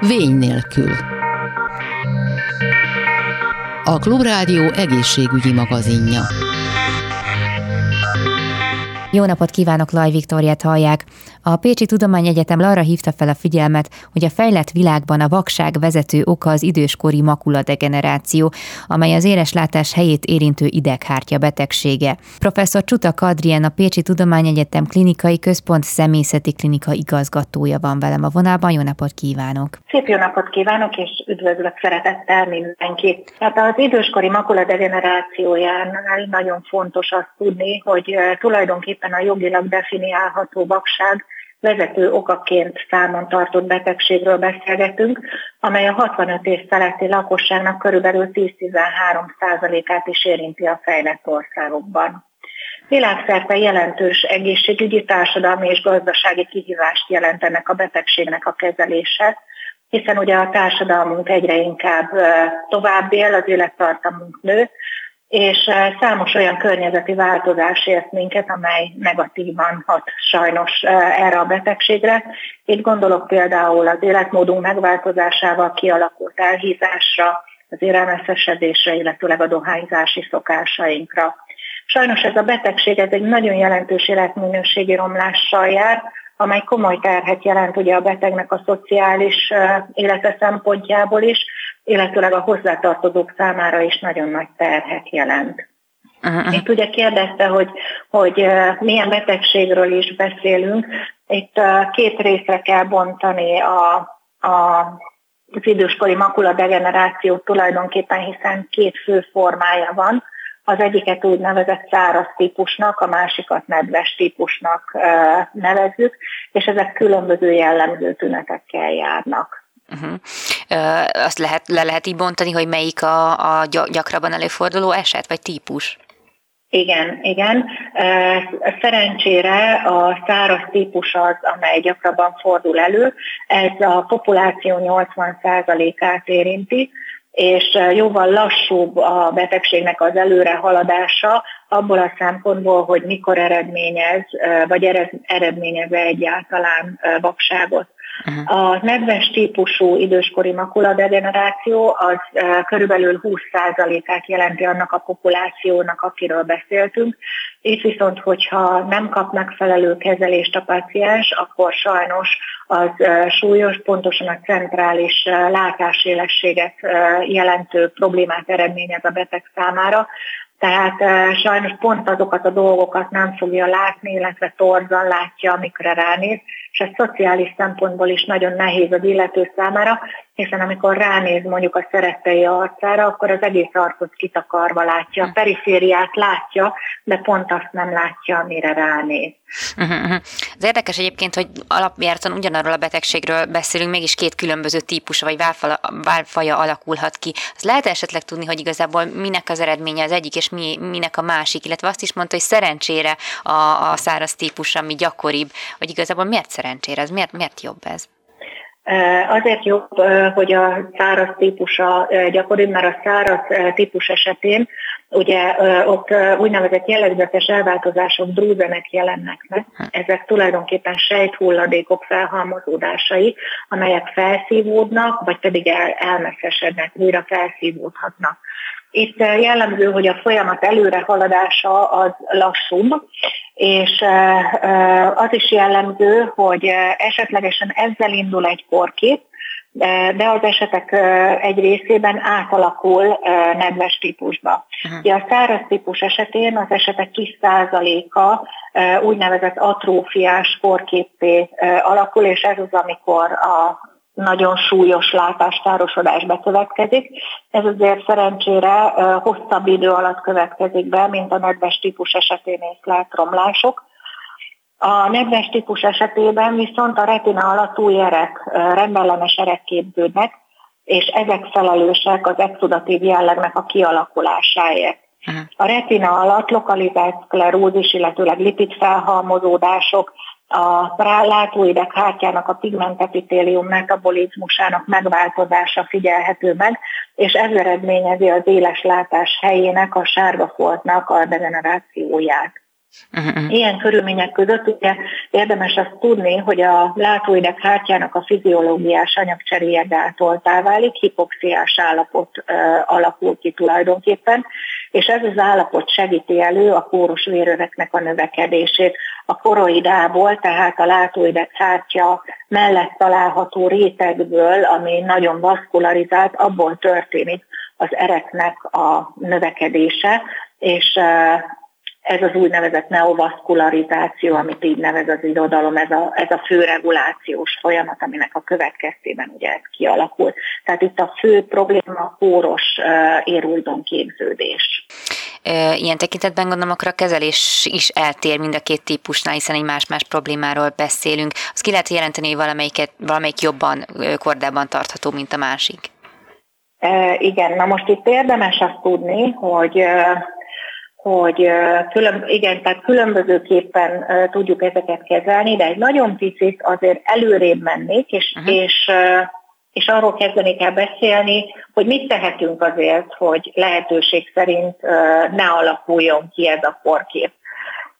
Vény nélkül. A Klubrádió egészségügyi magazinja. Jó napot kívánok, Laj Viktoriát hallják! A Pécsi Tudományegyetem arra hívta fel a figyelmet, hogy a fejlett világban a vakság vezető oka az időskori makuladegeneráció, amely az éreslátás helyét érintő ideghártya betegsége. Professzor Csuta Kadrien, a Pécsi Tudományegyetem Klinikai Központ személyzeti klinika igazgatója van velem a vonalban. Jó napot kívánok! Szép jó napot kívánok, és üdvözlök szeretettel mindenkit! Hát az időskori makuladegenerációjánál nagyon fontos azt tudni, hogy tulajdonképpen a jogilag definiálható vakság vezető okaként számon tartott betegségről beszélgetünk, amely a 65 év feletti lakosságnak körülbelül 10-13%-át is érinti a fejlett országokban. Világszerte jelentős egészségügyi, társadalmi és gazdasági kihívást jelentenek a betegségnek a kezelése, hiszen ugye a társadalmunk egyre inkább tovább él, az élettartamunk nő, és számos olyan környezeti változás ért minket, amely negatívan hat sajnos erre a betegségre. Itt gondolok például az életmódunk megváltozásával kialakult elhízásra, az élelmeszesedésre, illetőleg a dohányzási szokásainkra. Sajnos ez a betegség ez egy nagyon jelentős életminőségi romlással jár, amely komoly terhet jelent ugye a betegnek a szociális élete szempontjából is, illetőleg a hozzátartozók számára is nagyon nagy terhet jelent. Uh-huh. Itt ugye kérdezte, hogy, hogy milyen betegségről is beszélünk. Itt két részre kell bontani a, a az időskori makuladegenerációt tulajdonképpen, hiszen két fő formája van. Az egyiket úgynevezett száraz típusnak, a másikat nedves típusnak nevezzük, és ezek különböző jellemző tünetekkel járnak. Uh-huh. Azt lehet, le lehet így bontani, hogy melyik a, a gyakrabban előforduló eset, vagy típus? Igen, igen. Szerencsére a száraz típus az, amely gyakrabban fordul elő. Ez a populáció 80%-át érinti, és jóval lassúbb a betegségnek az előre haladása, abból a szempontból, hogy mikor eredményez, vagy eredményez egyáltalán vakságot. Uh-huh. A nedves típusú időskori makuladegeneráció az körülbelül 20%-át jelenti annak a populációnak, akiről beszéltünk. Itt viszont, hogyha nem kap megfelelő kezelést a paciens, akkor sajnos az súlyos, pontosan a centrális látásélességet jelentő problémát eredményez a beteg számára, tehát e, sajnos pont azokat a dolgokat nem fogja látni, illetve torzan látja, amikre ránéz, és ez szociális szempontból is nagyon nehéz az illető számára, hiszen amikor ránéz mondjuk a szerettei arcára, akkor az egész arcot kitakarva látja, a perifériát látja, de pont azt nem látja, amire ránéz. Uh-huh. Érdekes egyébként, hogy alapjártan ugyanarról a betegségről beszélünk, mégis két különböző típus vagy válfaja alakulhat ki. Az lehet esetleg tudni, hogy igazából minek az eredménye az egyik, és mi, minek a másik, illetve azt is mondta, hogy szerencsére a, a száraz típus, ami gyakoribb, hogy igazából miért szerencsére, ez miért, miért jobb ez? Azért jobb, hogy a száraz típusa gyakoribb, mert a száraz típus esetén ugye ott úgynevezett jellegzetes elváltozások, drúzenek jelennek meg. Ezek tulajdonképpen sejthulladékok felhalmozódásai, amelyek felszívódnak, vagy pedig el, elmeszesednek, újra felszívódhatnak. Itt jellemző, hogy a folyamat előrehaladása az lassúbb, és az is jellemző, hogy esetlegesen ezzel indul egy korkép, de az esetek egy részében átalakul nedves típusba. Uh-huh. a száraz típus esetén az esetek kis százaléka úgynevezett atrófiás korképpé alakul, és ez az, amikor a nagyon súlyos látástárosodás bekövetkezik. Ez azért szerencsére hosszabb idő alatt következik be, mint a nedves típus esetén észlelt romlások. A nedves típus esetében viszont a retina alatt új erek, rendellenes erek képződnek, és ezek felelősek az exudatív jellegnek a kialakulásáért. A retina alatt lokalizált szklerózis, illetőleg lipid felhalmozódások, a látóideg hártyának a pigmentepitélium metabolizmusának megváltozása figyelhető meg, és ez eredményezi az éles látás helyének, a sárga foltnak a degenerációját. Uh-huh. Ilyen körülmények között ugye érdemes azt tudni, hogy a látóideg hártyának a fiziológiás anyagcseréje gátoltá válik, hipoxiás állapot uh, alakul ki tulajdonképpen, és ez az állapot segíti elő a kóros véröveknek a növekedését. A koroidából, tehát a látóideg hártya mellett található rétegből, ami nagyon vaszkularizált, abból történik az ereknek a növekedése, és ez az úgynevezett neovaszkularizáció, amit így nevez az irodalom, ez a, ez a fő regulációs folyamat, aminek a következtében ugye ez kialakul. Tehát itt a fő probléma a kóros érújdon képződés. Ilyen tekintetben gondolom, akkor a kezelés is eltér mind a két típusnál, hiszen egy más-más problémáról beszélünk. Azt ki lehet jelenteni, hogy valamelyiket, valamelyik jobban kordában tartható, mint a másik? E, igen, na most itt érdemes azt tudni, hogy hogy külön, igen, tehát különbözőképpen tudjuk ezeket kezelni, de egy nagyon picit azért előrébb mennék, és, uh-huh. és, és arról kezdenék el beszélni, hogy mit tehetünk azért, hogy lehetőség szerint ne alakuljon ki ez a porkép.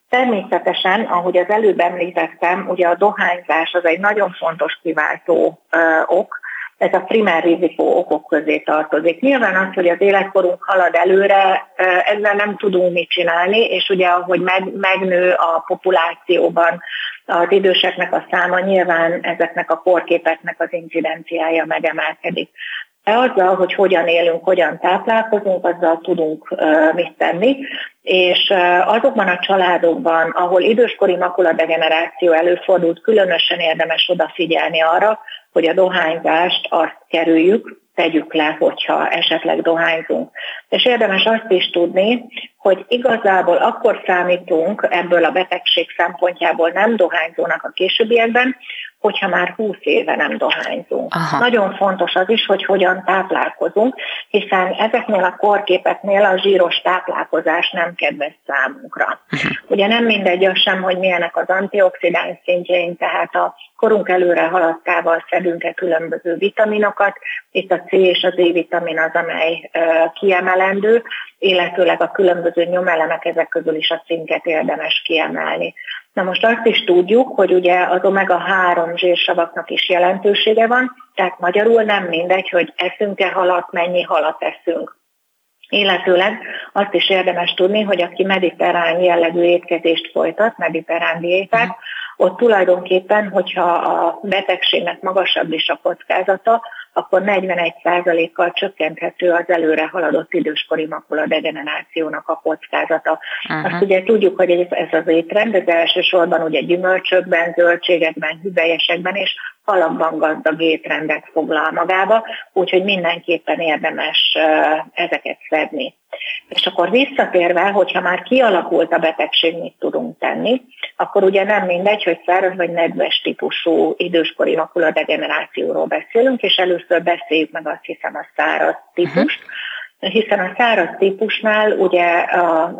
Természetesen, ahogy az előbb említettem, ugye a dohányzás az egy nagyon fontos kiváltó ok, ez a primer rizikó okok közé tartozik. Nyilván az, hogy az életkorunk halad előre, ezzel nem tudunk mit csinálni, és ugye ahogy meg, megnő a populációban az időseknek a száma, nyilván ezeknek a korképeknek az incidenciája megemelkedik. De azzal, hogy hogyan élünk, hogyan táplálkozunk, azzal tudunk mit tenni, és azokban a családokban, ahol időskori makuladegeneráció előfordult, különösen érdemes odafigyelni arra, hogy a dohányzást azt kerüljük, tegyük le, hogyha esetleg dohányzunk. És érdemes azt is tudni, hogy igazából akkor számítunk ebből a betegség szempontjából nem dohányzónak a későbbiekben, hogyha már 20 éve nem dohányzunk. Aha. Nagyon fontos az is, hogy hogyan táplálkozunk, hiszen ezeknél a korképeknél a zsíros táplálkozás nem kedves számunkra. Uh-huh. Ugye nem mindegy az sem, hogy milyenek az antioxidáns szintjeink, tehát a korunk előre haladtával szedünk-e különböző vitaminokat. Itt a C és az E-vitamin az, amely kiemelendő, illetőleg a különböző nyomelemek ezek közül is a cinket érdemes kiemelni. Na most azt is tudjuk, hogy ugye az omega-3 zsírsavaknak is jelentősége van, tehát magyarul nem mindegy, hogy eszünk-e halat, mennyi halat eszünk. Illetőleg azt is érdemes tudni, hogy aki mediterrán jellegű étkezést folytat, mediterrán diétát, ott tulajdonképpen, hogyha a betegségnek magasabb is a kockázata, akkor 41%-kal csökkenthető az előre haladott időskori makula degenerációnak a kockázata. Uh-huh. Azt ugye tudjuk, hogy ez az étrend, ez elsősorban ugye gyümölcsökben, zöldségekben, hüvelyesekben és halakban gazdag étrendet foglal magába, úgyhogy mindenképpen érdemes ezeket szedni. És akkor visszatérve, hogyha már kialakult a betegség, mit tudunk tenni, akkor ugye nem mindegy, hogy száraz vagy nedves típusú időskori makuladegenerációról beszélünk, és először beszéljük meg azt hiszem a száraz típust, uh-huh hiszen a száraz típusnál ugye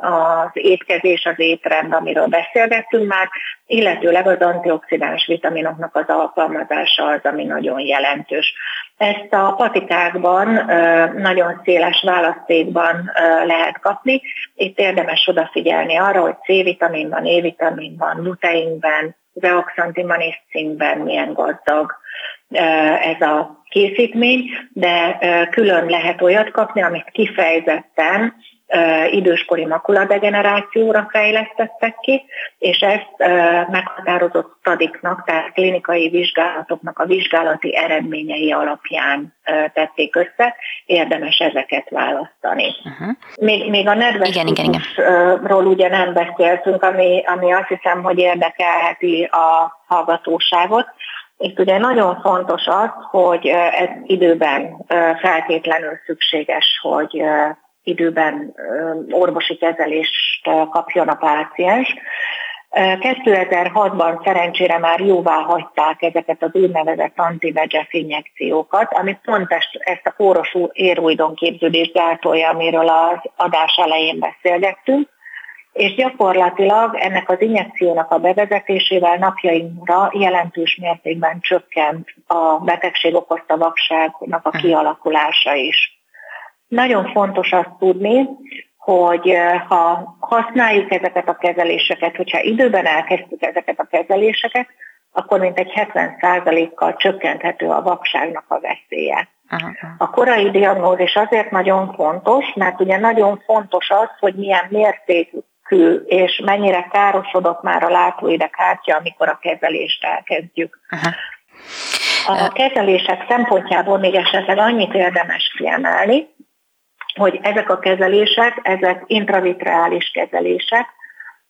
az étkezés, az étrend, amiről beszélgettünk már, illetőleg az antioxidáns vitaminoknak az alkalmazása az, ami nagyon jelentős. Ezt a patikákban, nagyon széles választékban lehet kapni. Itt érdemes odafigyelni arra, hogy C-vitamin van, E-vitamin van, luteinben, zeoxantimaniscinkben milyen gazdag ez a készítmény, de külön lehet olyat kapni, amit kifejezetten időskori makuladegenerációra fejlesztettek ki, és ezt meghatározott stadiknak, tehát klinikai vizsgálatoknak a vizsgálati eredményei alapján tették össze, érdemes ezeket választani. Uh-huh. Még, még a nedves igen, igen, igen. ugye nem beszéltünk, ami, ami azt hiszem, hogy érdekelheti a hallgatóságot. Itt ugye nagyon fontos az, hogy ez időben feltétlenül szükséges, hogy időben orvosi kezelést kapjon a páciens. 2006-ban szerencsére már jóvá hagyták ezeket az úgynevezett anti-VEGF injekciókat, ami pont ezt a kóros érújdon képződést gátolja, amiről az adás elején beszélgettünk, és gyakorlatilag ennek az injekciónak a bevezetésével napjainkra jelentős mértékben csökkent a betegség okozta vakságnak a kialakulása is. Nagyon fontos azt tudni, hogy ha használjuk ezeket a kezeléseket, hogyha időben elkezdtük ezeket a kezeléseket, akkor mintegy 70%-kal csökkenthető a vakságnak a veszélye. A korai diagnózis azért nagyon fontos, mert ugye nagyon fontos az, hogy milyen mértékű és mennyire károsodott már a látóidegkártya, amikor a kezelést elkezdjük. Aha. A kezelések szempontjából még esetleg annyit érdemes kiemelni, hogy ezek a kezelések, ezek intravitreális kezelések,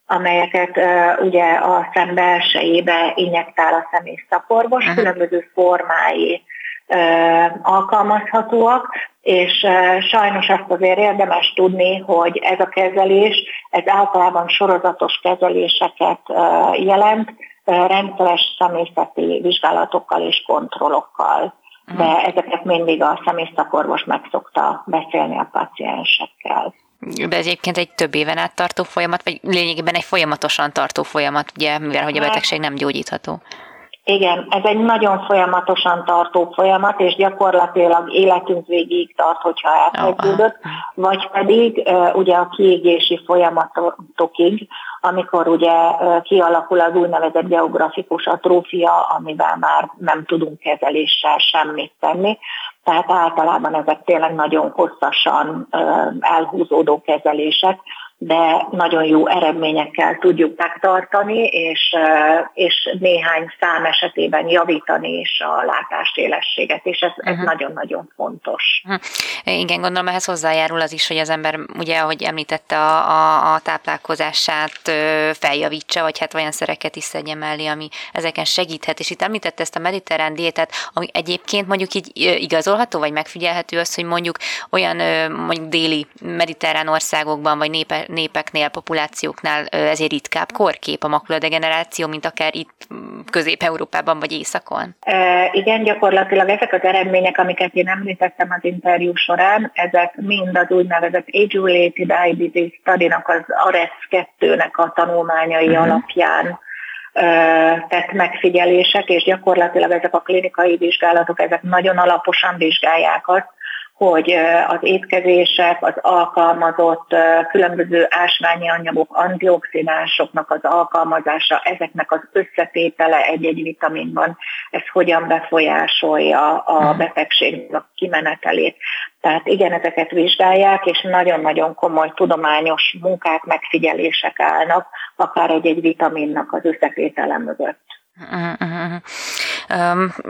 amelyeket uh, ugye a szem belsejébe injektál a személy szakorvos, uh-huh. különböző formái uh, alkalmazhatóak, és uh, sajnos azt azért érdemes tudni, hogy ez a kezelés, ez általában sorozatos kezeléseket uh, jelent, uh, rendszeres személyzeti vizsgálatokkal és kontrollokkal de ezeket mindig a személyszakorvos meg szokta beszélni a paciensekkel. De ez egyébként egy több éven át tartó folyamat, vagy lényegében egy folyamatosan tartó folyamat, ugye, mivel hogy a hát- betegség nem gyógyítható. Igen, ez egy nagyon folyamatosan tartó folyamat, és gyakorlatilag életünk végig tart, hogyha elkezdődött, vagy pedig ugye a kiégési folyamatokig, amikor ugye kialakul az úgynevezett geografikus atrófia, amivel már nem tudunk kezeléssel semmit tenni. Tehát általában ezek tényleg nagyon hosszasan elhúzódó kezelések, de nagyon jó eredményekkel tudjuk megtartani, és, és néhány szám esetében javítani is a látásélességet, és ez, ez uh-huh. nagyon-nagyon fontos. Uh-huh. Igen, gondolom ehhez hozzájárul az is, hogy az ember, ugye, ahogy említette, a, a, a táplálkozását feljavítsa, vagy hát olyan szereket is szedje mellé, ami ezeken segíthet, és itt említette ezt a mediterrán diétát, ami egyébként mondjuk így igazolható, vagy megfigyelhető az, hogy mondjuk olyan mondjuk déli mediterrán országokban, vagy népe, népeknél, populációknál ezért ritkább korkép a makuladegeneráció, mint akár itt Közép-Európában vagy Északon? E, igen, gyakorlatilag ezek az eredmények, amiket én említettem az interjú során, ezek mind az úgynevezett Age-Related Diabetes Study-nak az ARES 2-nek a tanulmányai uh-huh. alapján tett megfigyelések, és gyakorlatilag ezek a klinikai vizsgálatok, ezek nagyon alaposan vizsgálják azt, hogy az étkezések, az alkalmazott különböző ásványi anyagok, antioxidánsoknak az alkalmazása, ezeknek az összetétele egy-egy vitaminban, ez hogyan befolyásolja a hmm. betegségnek kimenetelét. Tehát igen, ezeket vizsgálják, és nagyon-nagyon komoly tudományos munkák, megfigyelések állnak, akár egy-egy vitaminnak az összetétele mögött. Um,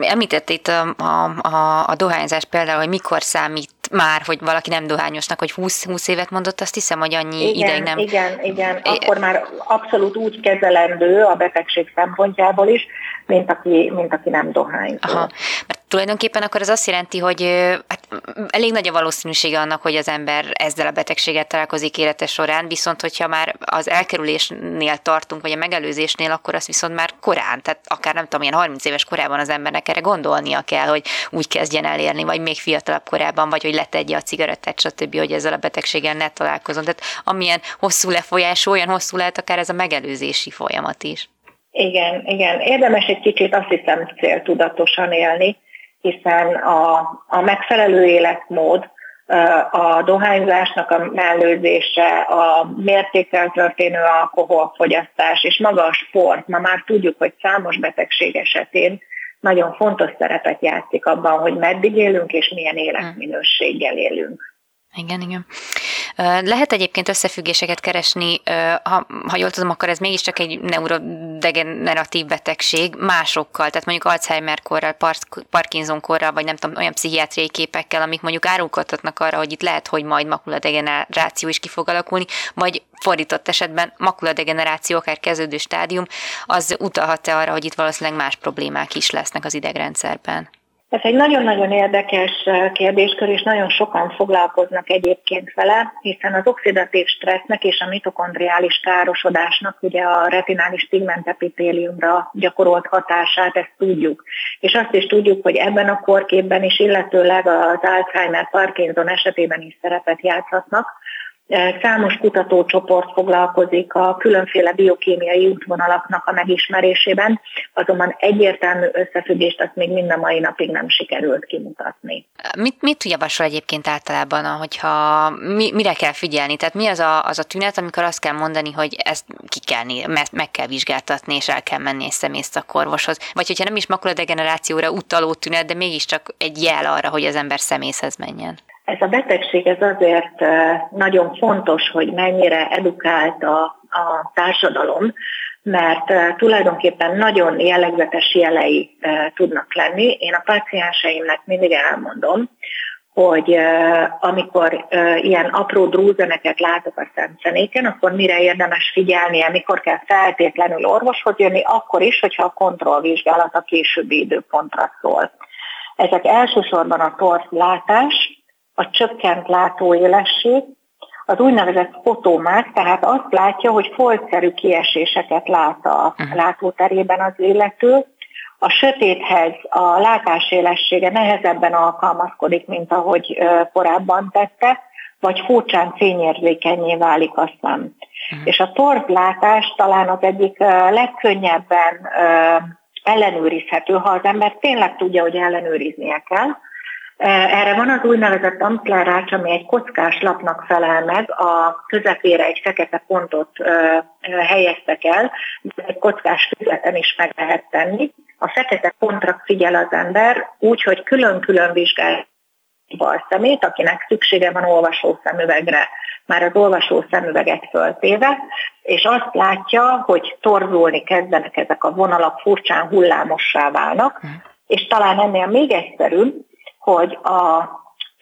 említette itt a, a, a, dohányzás például, hogy mikor számít már, hogy valaki nem dohányosnak, hogy 20, 20 évet mondott, azt hiszem, hogy annyi igen, ideig nem. Igen, igen, akkor már abszolút úgy kezelendő a betegség szempontjából is, mint aki, mint aki nem dohányzó. Aha. Mert Tulajdonképpen akkor ez azt jelenti, hogy hát, elég nagy a valószínűsége annak, hogy az ember ezzel a betegséggel találkozik élete során, viszont hogyha már az elkerülésnél tartunk, vagy a megelőzésnél, akkor az viszont már korán, tehát akár nem tudom, ilyen 30 éves korában az embernek erre gondolnia kell, hogy úgy kezdjen elérni, vagy még fiatalabb korában, vagy hogy letegye a cigarettát, stb., hogy ezzel a betegséggel ne találkozom. Tehát amilyen hosszú lefolyás, olyan hosszú lehet akár ez a megelőzési folyamat is. Igen, igen. Érdemes egy kicsit azt hiszem céltudatosan élni, hiszen a, a megfelelő életmód, a dohányzásnak a mellőzése, a mértékkel történő alkoholfogyasztás és maga a sport, ma már tudjuk, hogy számos betegség esetén nagyon fontos szerepet játszik abban, hogy meddig élünk és milyen életminőséggel élünk. Igen, igen. Lehet egyébként összefüggéseket keresni, ha, ha jól tudom, akkor ez mégiscsak egy neurodegeneratív betegség másokkal, tehát mondjuk Alzheimer-korral, Parkinson-korral, vagy nem tudom, olyan pszichiátriai képekkel, amik mondjuk árulkodhatnak arra, hogy itt lehet, hogy majd makuladegeneráció is ki fog alakulni, vagy fordított esetben makuladegeneráció, akár kezdődő stádium, az utalhat-e arra, hogy itt valószínűleg más problémák is lesznek az idegrendszerben? Ez egy nagyon-nagyon érdekes kérdéskör, és nagyon sokan foglalkoznak egyébként vele, hiszen az oxidatív stressznek és a mitokondriális károsodásnak ugye a retinális pigmentepitéliumra gyakorolt hatását, ezt tudjuk. És azt is tudjuk, hogy ebben a korképben is, illetőleg az Alzheimer Parkinson esetében is szerepet játszhatnak, Számos kutatócsoport foglalkozik a különféle biokémiai útvonalaknak a megismerésében, azonban egyértelmű összefüggést azt még mind a mai napig nem sikerült kimutatni. Mit, mit javasol egyébként általában, hogyha mi, mire kell figyelni? Tehát mi az a, az a tünet, amikor azt kell mondani, hogy ezt ki kell, meg kell vizsgáltatni, és el kell menni egy szemésztakorvoshoz? Vagy hogyha nem is makuladegenerációra utaló tünet, de mégiscsak egy jel arra, hogy az ember szemészhez menjen? Ez a betegség ez azért nagyon fontos, hogy mennyire edukált a, a társadalom, mert tulajdonképpen nagyon jellegzetes jelei tudnak lenni. Én a pacienseimnek mindig elmondom, hogy amikor ilyen apró drúzeneket látok a szemszenéken, akkor mire érdemes figyelnie, mikor kell feltétlenül orvoshoz jönni, akkor is, hogyha a kontrollvizsgálat a későbbi időpontra szól. Ezek elsősorban a torz-látás, a csökkent látóélesség, az úgynevezett fotómák, tehát azt látja, hogy foltszerű kieséseket lát a mhm. látóterében az illető, a sötéthez a látásélessége nehezebben alkalmazkodik, mint ahogy korábban tette, vagy furcsán fényérzékenyé válik a szem. Uh-huh. És a torzlátás talán az egyik legkönnyebben ellenőrizhető, ha az ember tényleg tudja, hogy ellenőriznie kell, erre van az úgynevezett amplerács, ami egy kockás lapnak felel meg, a közepére egy fekete pontot helyeztek el, de egy kockás füzeten is meg lehet tenni. A fekete pontra figyel az ember úgy, hogy külön-külön vizsgál bal szemét, akinek szüksége van olvasó szemüvegre, már az olvasó szemüveget föltéve, és azt látja, hogy torzulni kezdenek ezek a vonalak, furcsán hullámossá válnak, hm. és talán ennél még egyszerűbb, hogy a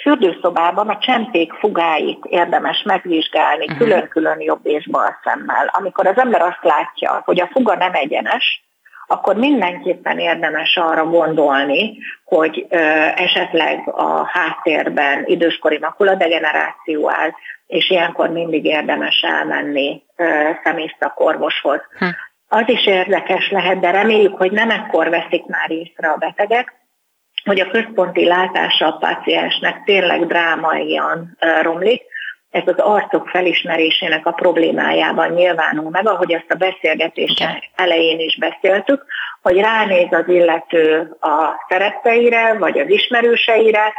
fürdőszobában a csempék fugáit érdemes megvizsgálni uh-huh. külön-külön jobb és bal szemmel. Amikor az ember azt látja, hogy a fuga nem egyenes, akkor mindenképpen érdemes arra gondolni, hogy ö, esetleg a háttérben időskori makuladegeneráció áll, és ilyenkor mindig érdemes elmenni ö. Hm. Az is érdekes lehet, de reméljük, hogy nem ekkor veszik már észre a betegek, hogy a központi látása a páciensnek tényleg drámaian romlik, ez az arcok felismerésének a problémájában nyilvánul meg, ahogy azt a beszélgetés elején is beszéltük, hogy ránéz az illető a szerepeire, vagy az ismerőseire,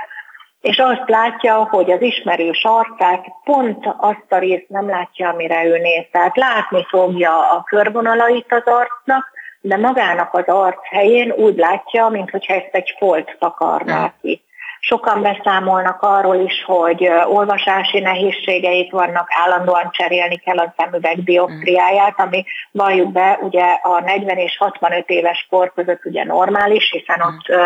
és azt látja, hogy az ismerős arcát pont azt a részt nem látja, amire ő néz. Tehát látni fogja a körvonalait az arcnak, de magának az arc helyén úgy látja, mintha ezt egy folt takarná ki. Sokan beszámolnak arról is, hogy olvasási nehézségeik vannak, állandóan cserélni kell a szemüveg dioptriáját, ami valljuk be, ugye a 40 és 65 éves kor között ugye normális, hiszen ott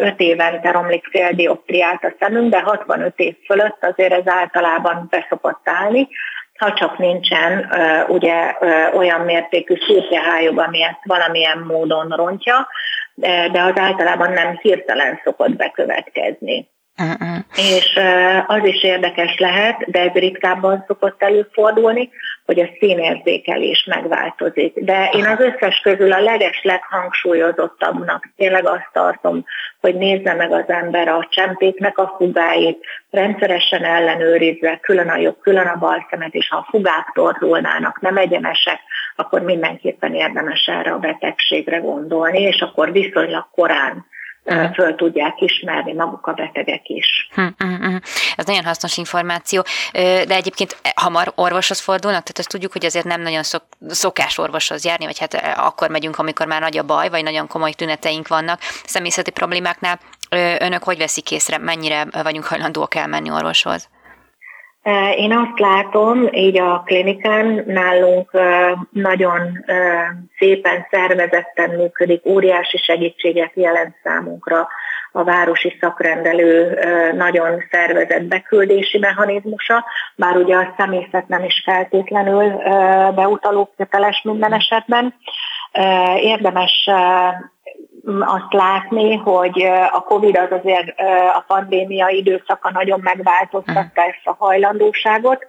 5 évente romlik fél dioptriát a szemünk, de 65 év fölött azért ez általában beszokott állni ha csak nincsen ugye olyan mértékű szürkehályog, ami ezt valamilyen módon rontja, de, de az általában nem hirtelen szokott bekövetkezni. Uh-uh. És az is érdekes lehet, de ez ritkábban szokott előfordulni, hogy a színérzékelés megváltozik. De én az összes közül a leges leghangsúlyozottabbnak tényleg azt tartom, hogy nézze meg az ember a csempéknek a fugáit, rendszeresen ellenőrizve külön a jobb, külön a bal szemet, és ha a fugák torzulnának, nem egyenesek, akkor mindenképpen érdemes erre a betegségre gondolni, és akkor viszonylag korán föl tudják ismerni maguk a betegek is. Hm, hm, hm. Ez nagyon hasznos információ, de egyébként hamar orvoshoz fordulnak, tehát azt tudjuk, hogy azért nem nagyon szok, szokás orvoshoz járni, vagy hát akkor megyünk, amikor már nagy a baj, vagy nagyon komoly tüneteink vannak. Személyzeti problémáknál önök hogy veszik észre, mennyire vagyunk hajlandóak elmenni orvoshoz? Én azt látom, így a klinikán nálunk nagyon szépen szervezetten működik, óriási segítséget jelent számunkra a városi szakrendelő nagyon szervezett beküldési mechanizmusa, bár ugye a személyzet nem is feltétlenül beutaló köteles minden esetben. Érdemes azt látni, hogy a Covid az azért a pandémia időszaka nagyon megváltoztatta ezt a hajlandóságot,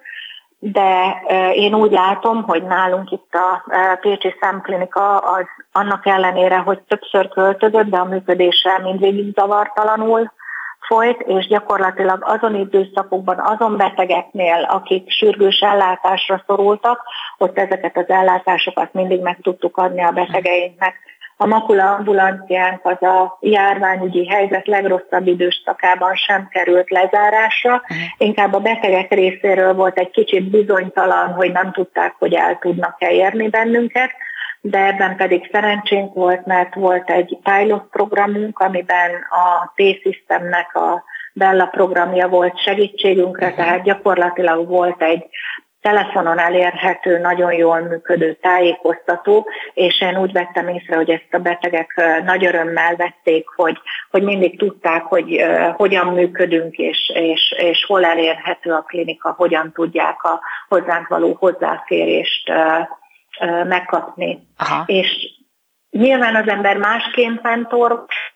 de én úgy látom, hogy nálunk itt a Pécsi Szemklinika az annak ellenére, hogy többször költözött, de a működése mindvégig zavartalanul folyt, és gyakorlatilag azon időszakokban, azon betegeknél, akik sürgős ellátásra szorultak, ott ezeket az ellátásokat mindig meg tudtuk adni a betegeinknek. A makula ambulanciánk az a járványügyi helyzet legrosszabb időszakában sem került lezárásra. Inkább a betegek részéről volt egy kicsit bizonytalan, hogy nem tudták, hogy el tudnak-e érni bennünket de ebben pedig szerencsénk volt, mert volt egy pilot programunk, amiben a T-Systemnek a Bella programja volt segítségünkre, tehát gyakorlatilag volt egy telefonon elérhető, nagyon jól működő tájékoztató, és én úgy vettem észre, hogy ezt a betegek nagy örömmel vették, hogy, hogy mindig tudták, hogy uh, hogyan működünk, és, és, és hol elérhető a klinika, hogyan tudják a hozzánk való hozzáférést uh, megkapni. Aha. És nyilván az ember másként ment orvos,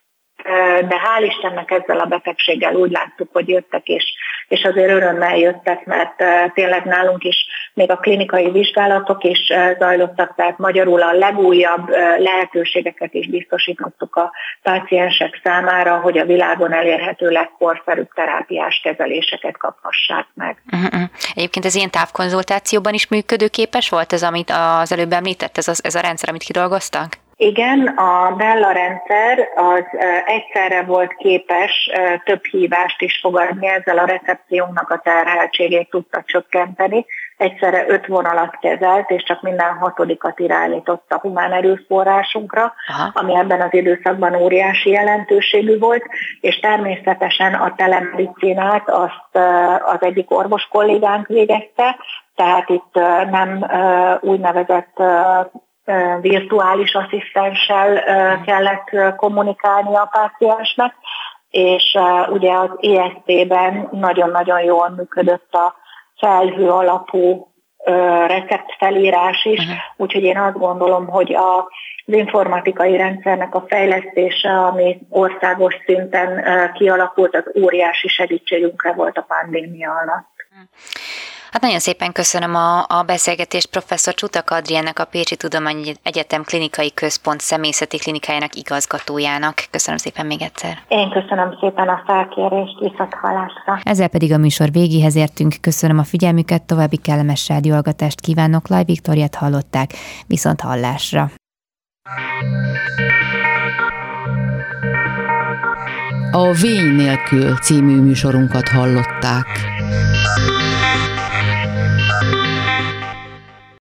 de hál' Istennek ezzel a betegséggel úgy láttuk, hogy jöttek, és, és azért örömmel jöttek, mert tényleg nálunk is még a klinikai vizsgálatok is zajlottak, tehát magyarul a legújabb lehetőségeket is biztosítottuk a páciensek számára, hogy a világon elérhető legkorszerűbb terápiás kezeléseket kaphassák meg. Uh-huh. Egyébként ez ilyen távkonzultációban is működőképes volt ez, amit az előbb említett, ez, az, ez a rendszer, amit kidolgoztak? Igen, a Bella rendszer az egyszerre volt képes több hívást is fogadni, ezzel a recepciónknak a terheltségét tudta csökkenteni. Egyszerre öt vonalat kezelt, és csak minden hatodikat irányított a humán erőforrásunkra, Aha. ami ebben az időszakban óriási jelentőségű volt, és természetesen a telemedicinát azt az egyik orvos kollégánk végezte, tehát itt nem úgynevezett virtuális asszisztenssel kellett kommunikálni a páciensnek, és ugye az ESP-ben nagyon-nagyon jól működött a felhő alapú receptfelírás is, uh-huh. úgyhogy én azt gondolom, hogy a, az informatikai rendszernek a fejlesztése, ami országos szinten kialakult, az óriási segítségünkre volt a pandémia alatt. Uh-huh. Hát nagyon szépen köszönöm a, a beszélgetést professzor Csutak Adriennek, a Pécsi Tudományi Egyetem Klinikai Központ személyzeti klinikájának igazgatójának. Köszönöm szépen még egyszer. Én köszönöm szépen a felkérést, viszont hallásra. Ezzel pedig a műsor végéhez értünk. Köszönöm a figyelmüket, további kellemes rádióalgatást kívánok. Laj Viktoriát hallották, viszont hallásra. A Vény nélkül című műsorunkat hallották.